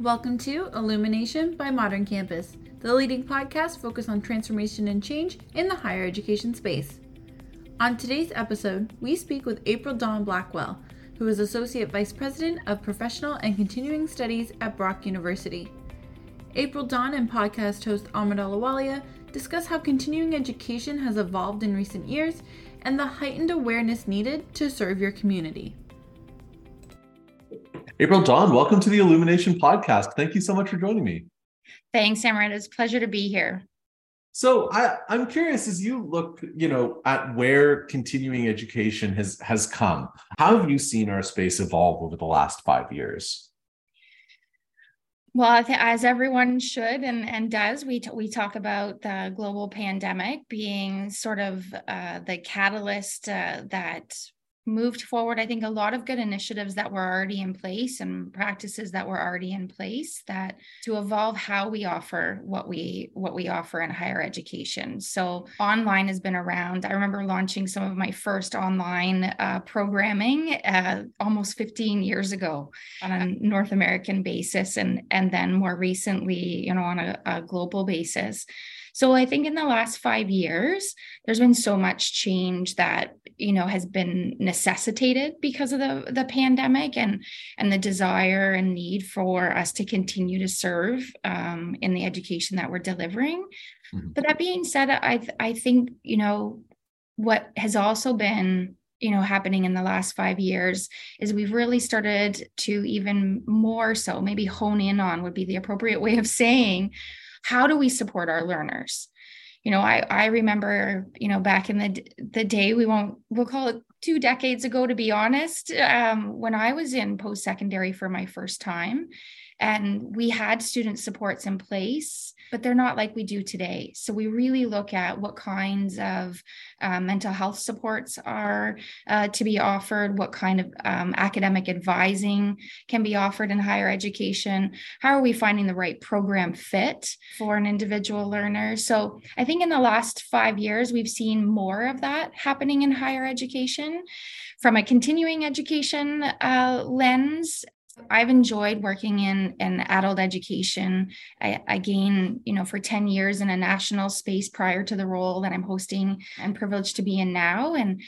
Welcome to Illumination by Modern Campus, the leading podcast focused on transformation and change in the higher education space. On today's episode, we speak with April Dawn Blackwell, who is Associate Vice President of Professional and Continuing Studies at Brock University. April Dawn and podcast host Amrit Ahluwalia discuss how continuing education has evolved in recent years and the heightened awareness needed to serve your community. April Dawn, welcome to the Illumination Podcast. Thank you so much for joining me. Thanks, Amrit. It's a pleasure to be here. So I, I'm curious as you look, you know, at where continuing education has has come. How have you seen our space evolve over the last five years? Well, as everyone should and, and does, we, t- we talk about the global pandemic being sort of uh, the catalyst uh, that moved forward i think a lot of good initiatives that were already in place and practices that were already in place that to evolve how we offer what we what we offer in higher education. So online has been around. I remember launching some of my first online uh, programming uh, almost 15 years ago on a north american basis and and then more recently you know on a, a global basis so I think in the last five years, there's been so much change that you know has been necessitated because of the the pandemic and and the desire and need for us to continue to serve um, in the education that we're delivering. Mm-hmm. But that being said, I I think you know what has also been you know happening in the last five years is we've really started to even more so maybe hone in on would be the appropriate way of saying how do we support our learners? You know i i remember you know back in the the day we won't we'll call it two decades ago to be honest um, when i was in post secondary for my first time and we had student supports in place but they're not like we do today. So we really look at what kinds of uh, mental health supports are uh, to be offered what kind of um, academic advising can be offered in higher education how are we finding the right program fit for an individual learner? So i think in the last five years we've seen more of that happening in higher education from a continuing education uh, lens I've enjoyed working in, in adult education. I, again, you know, for 10 years in a national space prior to the role that I'm hosting and privileged to be in now. And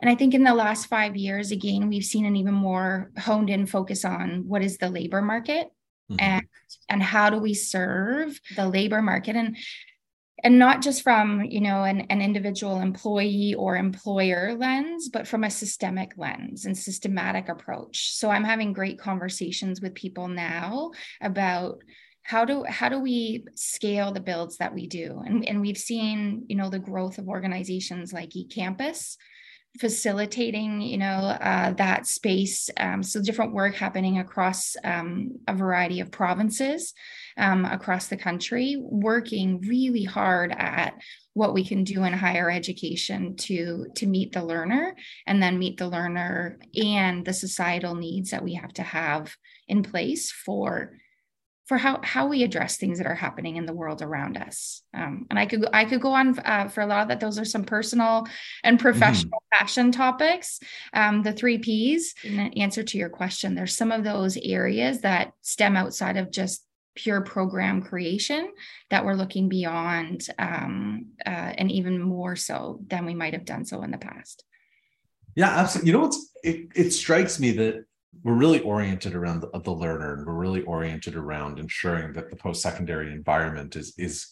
and I think in the last five years, again, we've seen an even more honed in focus on what is the labor market mm-hmm. and and how do we serve the labor market. And and not just from you know an, an individual employee or employer lens but from a systemic lens and systematic approach. So i'm having great conversations with people now about how do how do we scale the builds that we do? And, and we've seen you know the growth of organizations like ecampus facilitating you know uh, that space um, so different work happening across um, a variety of provinces um, across the country working really hard at what we can do in higher education to to meet the learner and then meet the learner and the societal needs that we have to have in place for for how how we address things that are happening in the world around us. Um, and I could I could go on uh, for a lot of that. Those are some personal and mm-hmm. professional mm-hmm. passion topics. Um, the three P's. In answer to your question, there's some of those areas that stem outside of just pure program creation that we're looking beyond, um, uh, and even more so than we might have done so in the past. Yeah, absolutely. You know what's it, it strikes me that we're really oriented around the, the learner and we're really oriented around ensuring that the post-secondary environment is is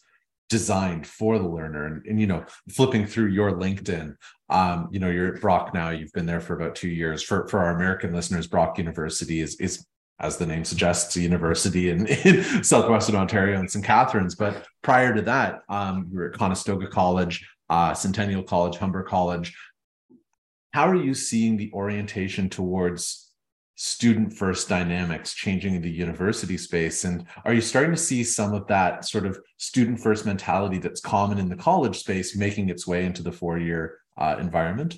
designed for the learner and, and you know flipping through your linkedin um, you know you're at brock now you've been there for about two years for for our american listeners brock university is is as the name suggests, a university in, in southwestern Ontario and St. Catharines. But prior to that, um, you were at Conestoga College, uh, Centennial College, Humber College. How are you seeing the orientation towards student first dynamics changing in the university space? And are you starting to see some of that sort of student first mentality that's common in the college space making its way into the four year uh, environment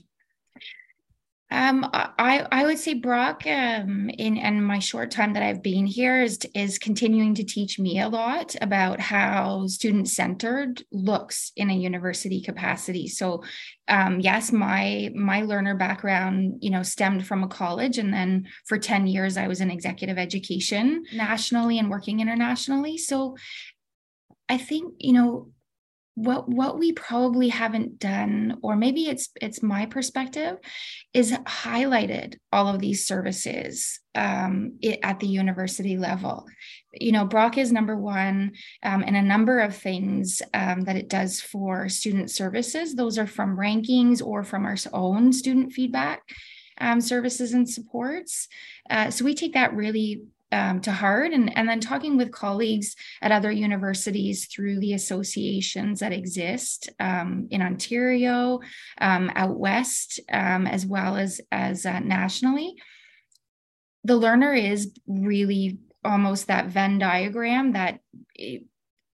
Um, I I would say Brock, um, in and my short time that I've been here is is continuing to teach me a lot about how student centered looks in a university capacity. So, um, yes, my my learner background, you know, stemmed from a college, and then for ten years I was in executive education nationally and working internationally. So, I think you know what what we probably haven't done or maybe it's it's my perspective is highlighted all of these services um, it, at the university level. You know brock is number one um, and a number of things um, that it does for student services. Those are from rankings or from our own student feedback um, services and supports. Uh, so we take that really um, to heart and, and then talking with colleagues at other universities through the associations that exist um, in Ontario, um, out west, um, as well as, as uh, nationally. The learner is really almost that Venn diagram, that eh,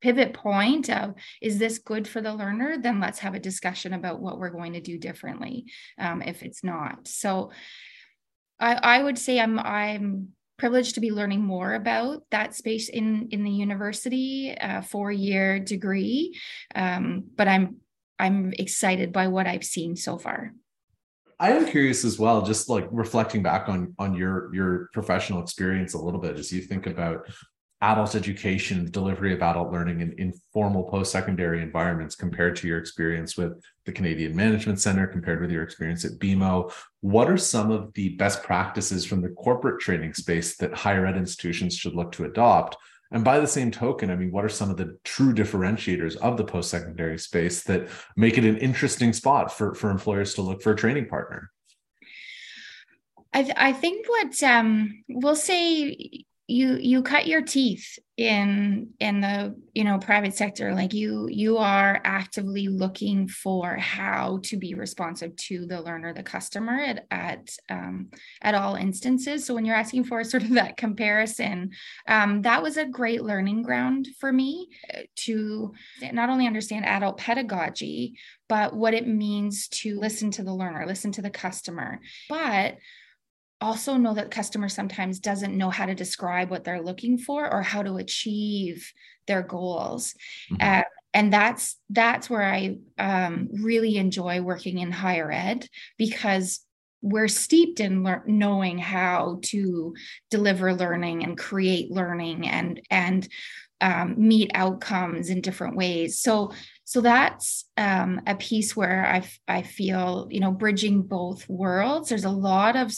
pivot point of is this good for the learner then let's have a discussion about what we're going to do differently um, if it's not so I, I would say i'm i'm privileged to be learning more about that space in in the university uh, four year degree. Um, but i'm i'm excited by what i've seen so far. I am curious as well just like reflecting back on on your your professional experience a little bit as you think about adult education, delivery of adult learning in informal post-secondary environments compared to your experience with the Canadian Management Center, compared with your experience at BMO. What are some of the best practices from the corporate training space that higher ed institutions should look to adopt? And by the same token, I mean, what are some of the true differentiators of the post-secondary space that make it an interesting spot for, for employers to look for a training partner? I, th- I think what um, we'll say you you cut your teeth in in the you know private sector. Like you you are actively looking for how to be responsive to the learner the customer at at um, at all instances. So when you're asking for sort of that comparison um, that was a great learning ground for me uh, to not only understand adult pedagogy but what it means to listen to the learner listen to the customer. But also know that customer sometimes doesn't know how to describe what they're looking for or how to achieve their goals mm-hmm. uh, and that's that's where i um, really enjoy working in higher ed because we're steeped in le- knowing how to deliver learning and create learning and and um, meet outcomes in different ways so so that's um, a piece where I, I feel you know bridging both worlds. There's a lot of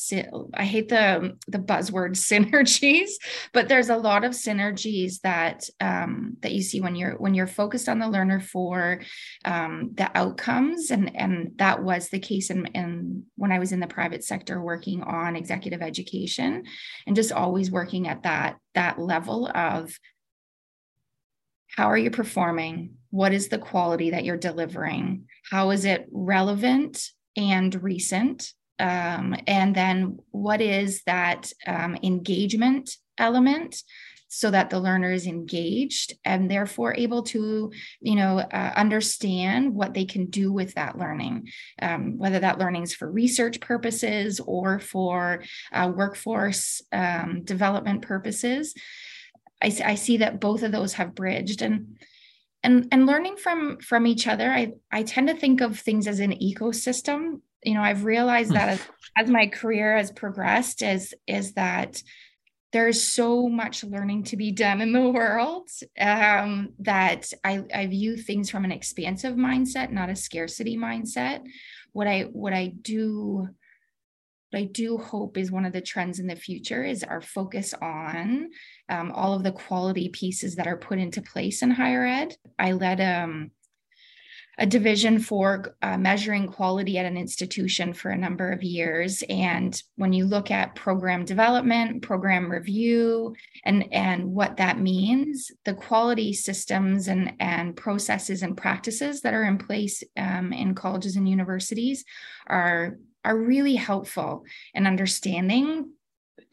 i hate the the buzzword synergies but there's a lot of synergies that um, that you see when you're when you're focused on the learner for um, the outcomes. And and that was the case in, in when i was in the private sector working on executive education and just always working at that that level of how are you performing? What is the quality that you're delivering? How is it relevant and recent? Um, and then what is that um, engagement element so that the learner is engaged and therefore able to you know uh, understand what they can do with that learning um, whether that learning is for research purposes or for uh, workforce um, development purposes I, I see that both of those have bridged and and and learning from from each other i i tend to think of things as an ecosystem. You know i've realized that as, as my career has progressed is is that there's so much learning to be done in the world um, that I, I view things from an expansive mindset not a scarcity mindset. What i what i do but I do hope is one of the trends in the future is our focus on um, all of the quality pieces that are put into place in higher ed. I led um, a division for uh, measuring quality at an institution for a number of years. And when you look at program development, program review, and, and what that means, the quality systems and, and processes and practices that are in place um, in colleges and universities are are really helpful in understanding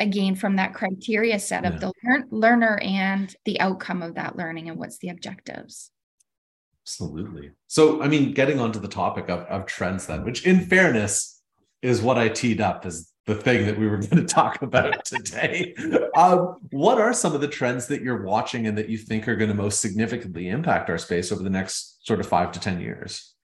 again from that criteria set yeah. of the lear- learner and the outcome of that learning and what's the objectives absolutely so i mean getting onto the topic of, of trends then which in fairness is what I teed up as the thing that we were going to talk about today. um, what are some of the trends that you're watching and that you think are going to most significantly impact our space over the next sort of five to 10 years?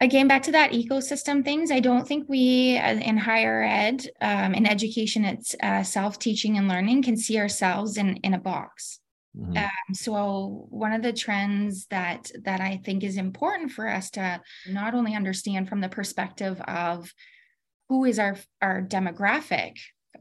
Again, back to that ecosystem things, I don't think we in higher ed, um, in education, it's uh, self teaching and learning, can see ourselves in, in a box. Mm-hmm. Um, so one of the trends that that I think is important for us to not only understand from the perspective of who is our our demographic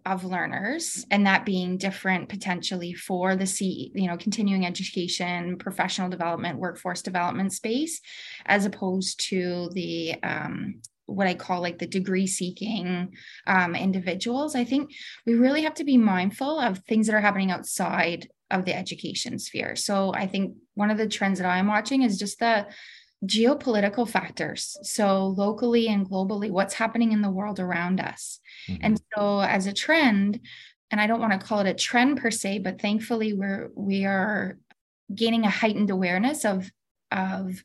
of learners and that being different potentially for the C, you know, continuing education, professional development, workforce development space, as opposed to the um, what I call like the degree seeking um, individuals. I think we really have to be mindful of things that are happening outside of the education sphere. So I think one of the trends that I'm watching is just the geopolitical factors. So locally and globally, what's happening in the world around us. Mm-hmm. And so as a trend, and I don't want to call it a trend per se, but thankfully we're we are gaining a heightened awareness of of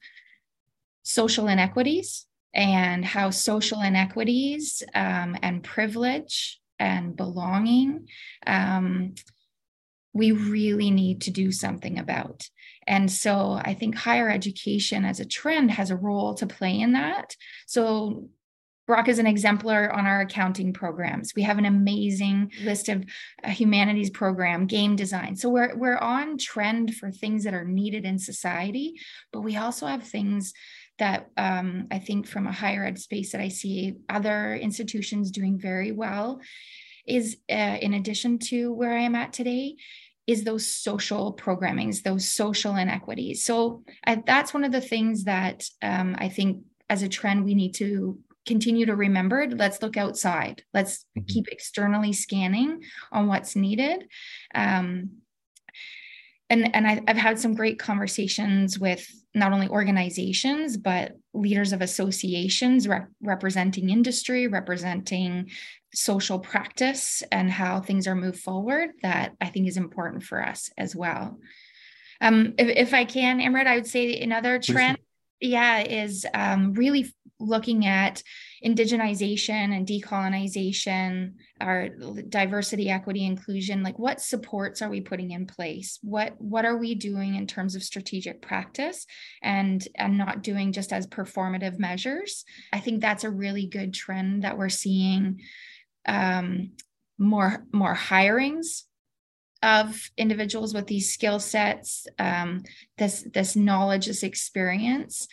social inequities and how social inequities um, and privilege and belonging um, we really need to do something about. And so I think higher education as a trend has a role to play in that. So Brock is an exemplar on our accounting programs. We have an amazing list of uh, humanities program, game design. So we're we're on trend for things that are needed in society, but we also have things that um, I think from a higher ed space that I see other institutions doing very well is uh, in addition to where I am at today is those social programmings, those social inequities. So I, that's one of the things that um, I think as a trend we need to continue to remember. Let's look outside. Let's mm-hmm. keep externally scanning on what's needed. Um, and and I, have had some great conversations with not only organizations but leaders of associations rep- representing industry representing social practice and how things are moved forward that i think is important for us as well. Um, if, if i can Amrit, i would say another trend yeah is um, really looking at indigenization and decolonization our diversity equity inclusion like what supports are we putting in place? What what are we doing in terms of strategic practice and and not doing just as performative measures? I think that's a really good trend that we're seeing um, more more hirings of individuals with these skill sets um, this this knowledge this experience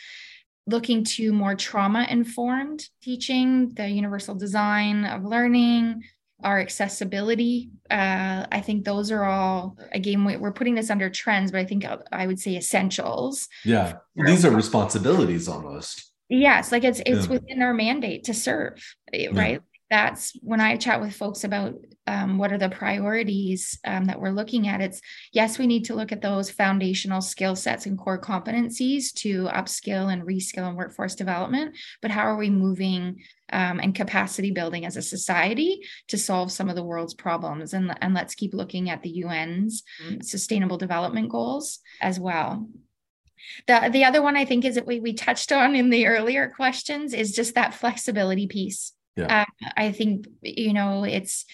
looking to more trauma informed teaching, the universal design of learning, our accessibility. Uh, I think those are all, again, we're putting this under trends, but I think I would say essentials. Yeah. These are responsibilities almost. Yes. Like it's, it's yeah. within our mandate to serve, right? Yeah that's when I chat with folks about um, what are the priorities um, that we're looking at. It's yes, we need to look at those foundational skill sets and core competencies to upskill and reskill and workforce development. But how are we moving um, and capacity building as a society to solve some of the world's problems? And, and let's keep looking at the UN's mm-hmm. sustainable development goals as well. The, the other one I think is that we, we touched on in the earlier questions is just that flexibility piece yeah. Uh, I think, you know, it's,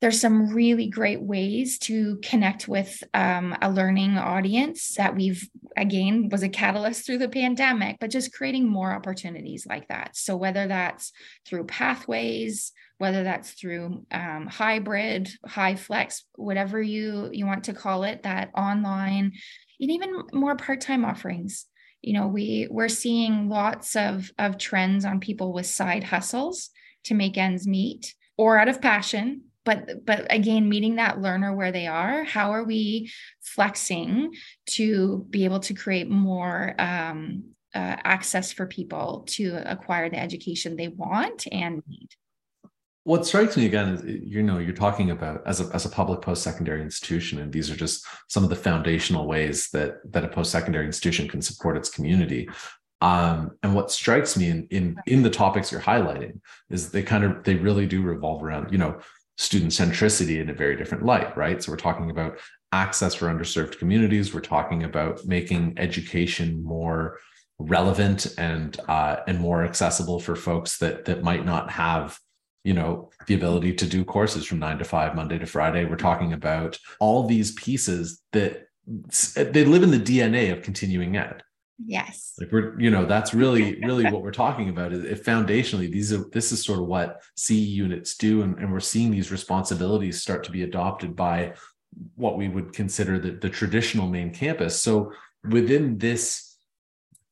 there's some really great ways to connect with um, a learning audience that we've again was a catalyst through the pandemic but just creating more opportunities like that so whether that's through pathways whether that's through um, hybrid flex, whatever you you want to call it that online and even more part-time offerings you know we we're seeing lots of of trends on people with side hustles to make ends meet or out of passion but but again meeting that learner where they are how are we flexing to be able to create more um, uh, access for people to acquire the education they want and need what strikes me again is you know you're talking about as a, as a public post-secondary institution and these are just some of the foundational ways that that a post-secondary institution can support its community. Um, and what strikes me in, in in the topics you're highlighting is they kind of they really do revolve around you know student centricity in a very different light right? So we're talking about access for underserved communities. We're talking about making education more relevant and uh, and more accessible for folks that that might not have you know the ability to do courses from nine to five monday to friday. We're talking about all these pieces that they live in the dna of continuing ed. Yes. Like we're you know that's really really what we're talking about is if foundationally these are this is sort of what ce units do and, and we're seeing these responsibilities start to be adopted by what we would consider the, the traditional main campus. So within this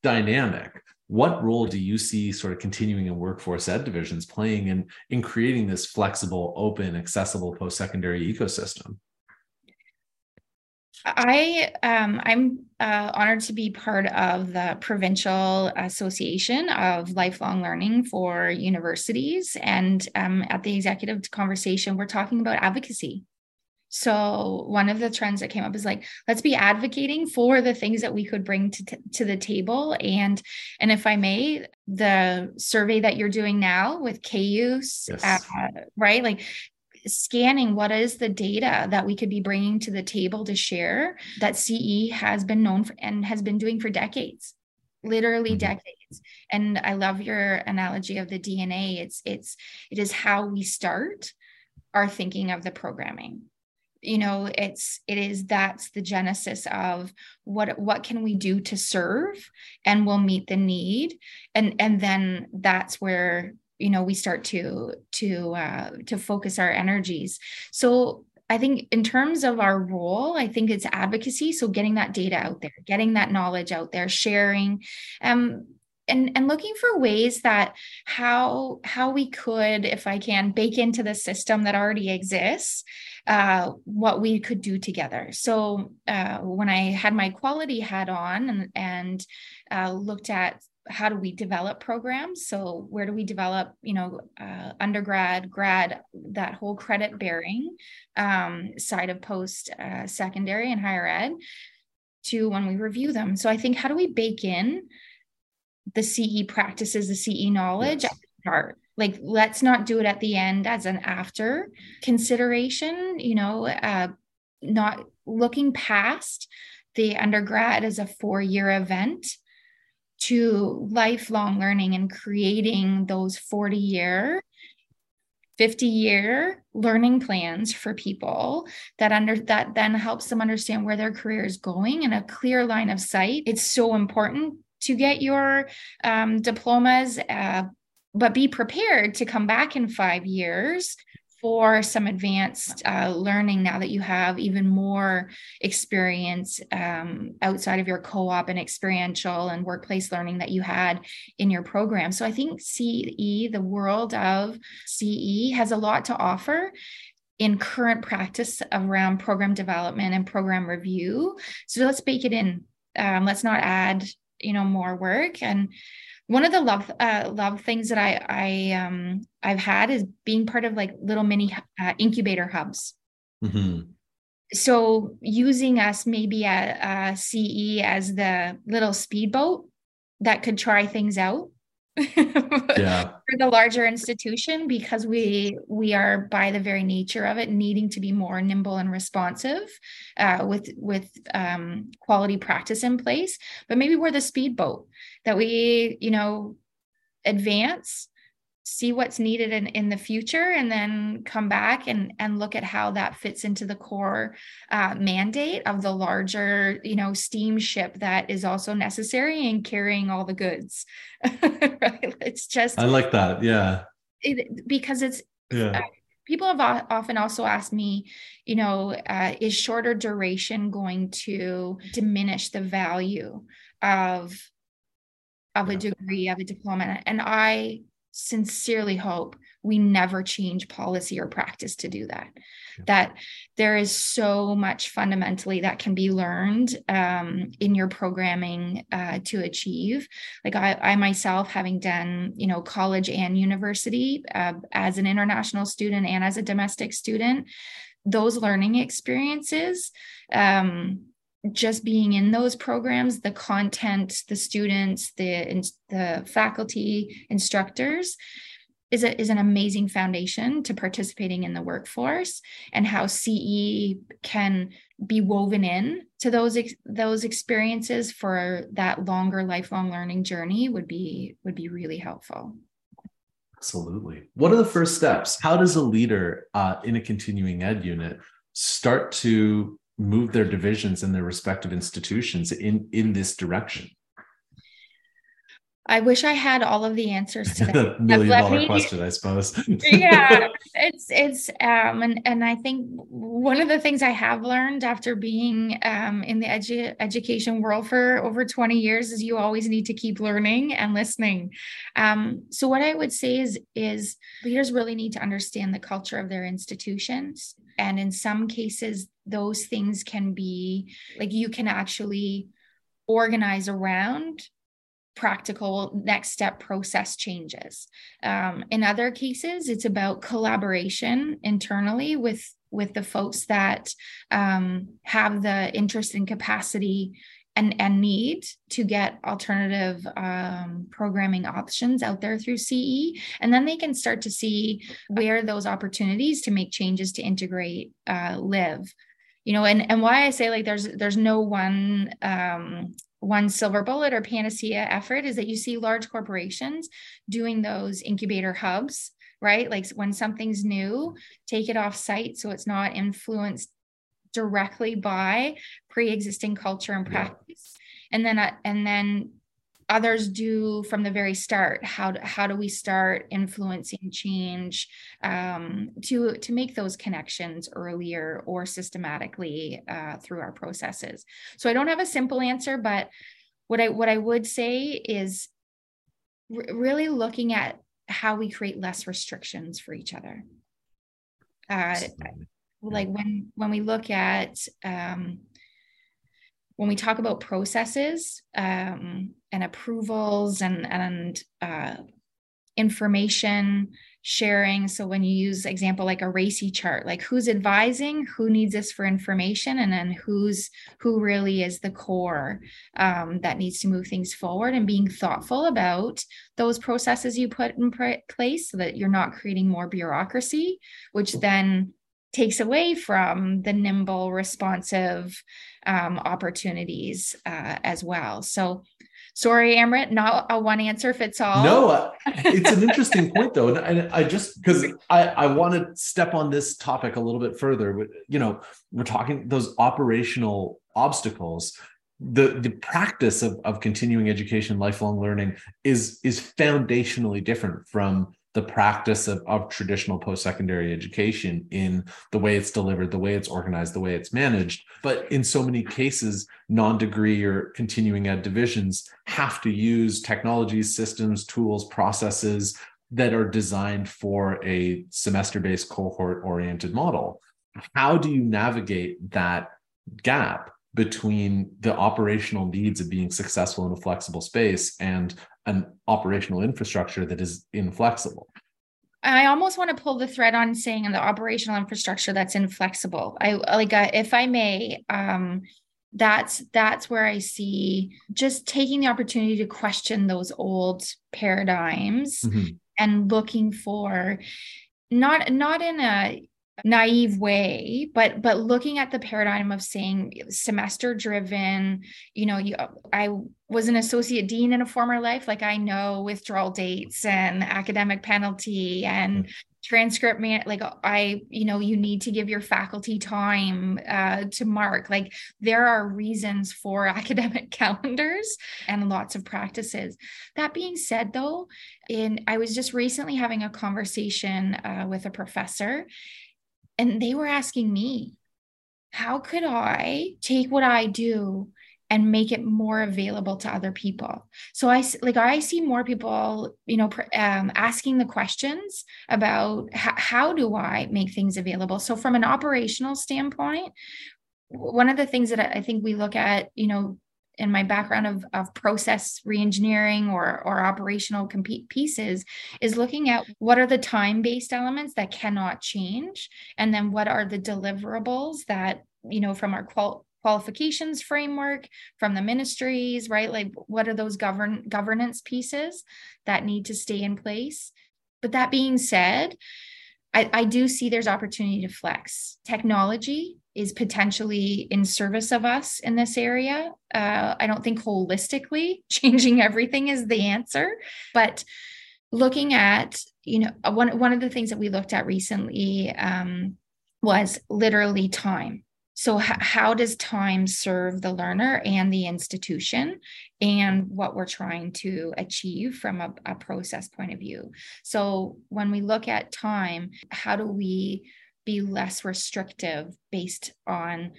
dynamic what role do you see sort of continuing in workforce ed divisions playing in in creating this flexible open accessible post-secondary ecosystem I um, I'm uh, honored to be part of the provincial association of lifelong learning for universities, and um, at the executive conversation, we're talking about advocacy. So one of the trends that came up is like, let's be advocating for the things that we could bring to, t- to the table. And and if I may, the survey that you're doing now with KU's, yes. uh, right? Like scanning what is the data that we could be bringing to the table to share that CE has been known for and has been doing for decades literally mm-hmm. decades and i love your analogy of the dna it's it's it is how we start our thinking of the programming you know it's it is that's the genesis of what what can we do to serve and we'll meet the need. And and then that's where you know we start to to uh, to focus our energies. So i think in terms of our role i think it's advocacy. So getting that data out there getting that knowledge out there sharing um and and looking for ways that how how we could if i can bake into the system that already exists uh, what we could do together. So uh, when i had my quality hat on and and uh, looked at how do we develop programs so where do we develop you know uh, undergrad grad that whole credit bearing um, side of post uh, secondary and higher ed to when we review them. So i think how do we bake in the ce practices the ce knowledge yes. at the start like let's not do it at the end as an after consideration you know uh, not looking past the undergrad as a four year event to lifelong learning and creating those 40 year 50 year learning plans for people that under that then helps them understand where their career is going and a clear line of sight. It's so important to get your um, diplomas uh, but be prepared to come back in five years for some advanced uh, learning now that you have even more experience um, outside of your co-op and experiential and workplace learning that you had in your program. So i think ce the world of ce has a lot to offer in current practice around program development and program review. So let's bake it in. Um, let's not add you know more work. And one of the love uh, love things that I I um I've had is being part of like little mini uh, incubator hubs. Mm-hmm. So using us maybe at CE as the little speedboat that could try things out yeah. for the larger institution because we we are by the very nature of it needing to be more nimble and responsive uh, with with um, quality practice in place but maybe we're the speedboat that we you know advance see what's needed in, in the future and then come back and, and look at how that fits into the core uh, mandate of the larger you know steamship that is also necessary in carrying all the goods. Right? It's just i like that. Yeah. It, because it's yeah. Uh, people have often also asked me you know uh, is shorter duration going to diminish the value of of yeah. a degree of a diploma? And i sincerely hope we never change policy or practice to do that yeah. that there is so much fundamentally that can be learned um, in your programming uh, to achieve like I, I, myself having done you know college and university uh, as an international student and as a domestic student those learning experiences um, just being in those programs the content the students the the faculty instructors is a, is an amazing foundation to participating in the workforce and how CE can be woven in to those those experiences for that longer lifelong learning journey would be would be really helpful. Absolutely. What are the first steps? How does a leader uh, in a continuing ed unit start to move their divisions and their respective institutions in in this direction? I wish I had all of the answers to that. million dollar me, question, I suppose. yeah, it's it's um and and I think one of the things I have learned after being um in the edu- education world for over 20 years is you always need to keep learning and listening. Um so what I would say is is leaders really need to understand the culture of their institutions and in some cases those things can be like you can actually organize around practical next step process changes. Um, in other cases, it's about collaboration internally with with the folks that um, have the interest and capacity and, and need to get alternative um, programming options out there through CE. And then they can start to see where those opportunities to make changes to integrate uh, live you know and and why i say like there's there's no one um one silver bullet or panacea effort is that you see large corporations doing those incubator hubs right like when something's new take it off site so it's not influenced directly by pre-existing culture and practice yeah. and then uh, and then others do from the very start? How do, how do we start influencing change um, to to make those connections earlier or systematically uh, through our processes? So i don't have a simple answer but what i what i would say is r- really looking at how we create less restrictions for each other. Uh, like when when we look at um, when we talk about processes um, and approvals and and uh, information sharing. So when you use example like a RACI chart like who's advising who needs this for information and then who's who really is the core um, that needs to move things forward and being thoughtful about those processes you put in place so that you're not creating more bureaucracy which then takes away from the nimble, responsive um, opportunities uh, as well. So, sorry, Amrit, not a one answer fits all. No, uh, it's an interesting point though, and, I just because I I want to step on this topic a little bit further. But you know, we're talking those operational obstacles the the practice of, of continuing education lifelong learning is is foundationally different from the practice of, of traditional post-secondary education in the way it's delivered the way it's organized the way it's managed. But in so many cases non-degree or continuing ed divisions have to use technologies systems tools processes that are designed for a semester-based cohort oriented model. How do you navigate that gap between the operational needs of being successful in a flexible space and an operational infrastructure that is inflexible. I almost want to pull the thread on saying in the operational infrastructure that's inflexible. I like uh, if I may um that's that's where I see just taking the opportunity to question those old paradigms mm-hmm. and looking for not not in a naive way but but looking at the paradigm of saying semester driven you know you i was an associate dean in a former life like i know withdrawal dates and academic penalty and mm-hmm. transcript man like i you know you need to give your faculty time uh, to mark like there are reasons for academic calendars and lots of practices that being said though in i was just recently having a conversation uh, with a professor and they were asking me, how could I take what I do and make it more available to other people? So i like i see more people you know um, asking the questions about how do i make things available? So from an operational standpoint one of the things that i think we look at you know in my background of, of process reengineering or, or operational compete pieces is looking at what are the time-based elements that cannot change and then what are the deliverables that you know from our qual- qualifications framework from the ministries right? Like what are those govern governance pieces that need to stay in place? But that being said, I, I do see there's opportunity to flex. Technology is potentially in service of us in this area. Uh, I don't think holistically changing everything is the answer, but looking at you know one one of the things that we looked at recently um, was literally time so, h- how does time serve the learner and the institution and what we're trying to achieve from a, a, process point of view? So, when we look at time, how do we be less restrictive based on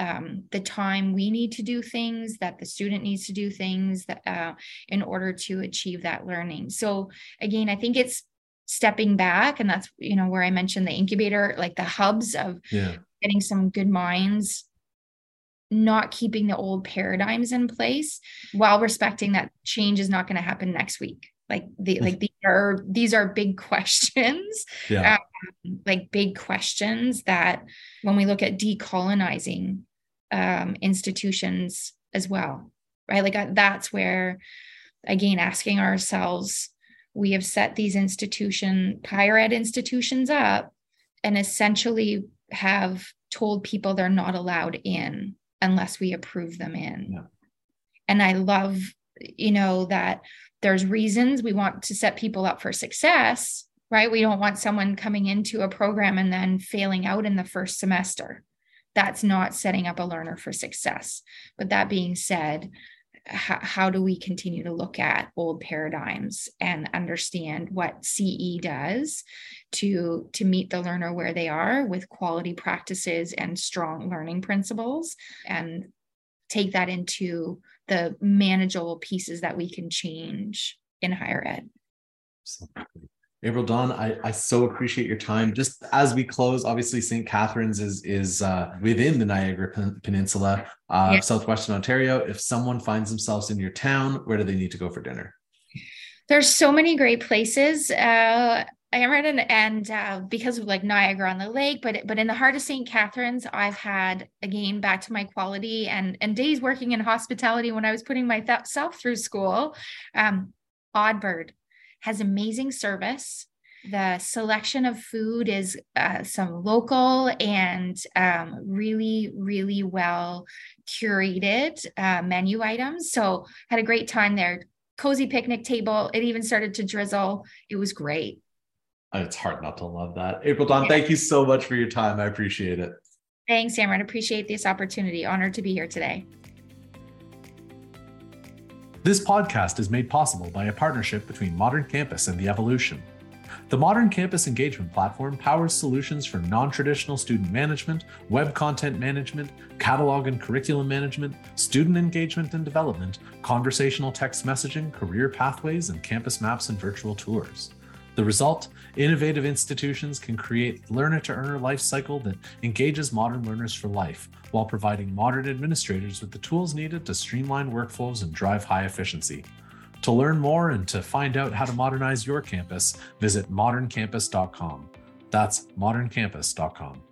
um, the time we need to do things, that the student needs to do things that, uh, in order to achieve that learning? So, again, I think it's stepping back and that's you know where i mentioned the incubator like the hubs of yeah getting some good minds not keeping the old paradigms in place while respecting that change is not going to happen next week. Like the like these are these are big questions yeah. Um, like big questions that when we look at decolonizing um, institutions as well right? Like uh, that's where again asking ourselves we have set these institution higher ed institutions up and essentially have told people they're not allowed in unless we approve them in. Yeah. And I love, you know, that there's reasons we want to set people up for success, right? We don't want someone coming into a program and then failing out in the first semester. That's not setting up a learner for success. But that being said, how, how do we continue to look at old paradigms and understand what CE does to to meet the learner where they are with quality practices and strong learning principles and take that into the manageable pieces that we can change in higher ed. Absolutely. April Dawn, I, I so appreciate your time. Just as we close, obviously St. Catharines is is uh, within the Niagara Peninsula, uh, yeah. southwestern Ontario. If someone finds themselves in your town, where do they need to go for dinner? There's so many great places. Uh, I read and, and uh, because of like Niagara on the Lake, but but in the heart of St. Catharines, I've had again back to my quality and and days working in hospitality when I was putting myself through school. Um, Oddbird has amazing service. The selection of food is uh, some local and um, really, really well curated uh, menu items. So had a great time there. Cozy picnic table. It even started to drizzle. It was great. It's hard not to love that. April Dawn, yeah. thank you so much for your time. I appreciate it. Thanks, Amrit. Appreciate this opportunity. Honored to be here today. This podcast is made possible by a partnership between Modern Campus and The EvoLLLution. The Modern Campus Engagement Platform powers solutions for non traditional student management, web content management, catalog and curriculum management, student engagement and development, conversational text messaging, career pathways, and campus maps and virtual tours. The result innovative institutions can create learner to earner life cycle that engages modern learners for life while providing modern administrators with the tools needed to streamline workflows and drive high efficiency. To learn more and to find out how to modernize your campus, visit moderncampus.com. That's moderncampus.com.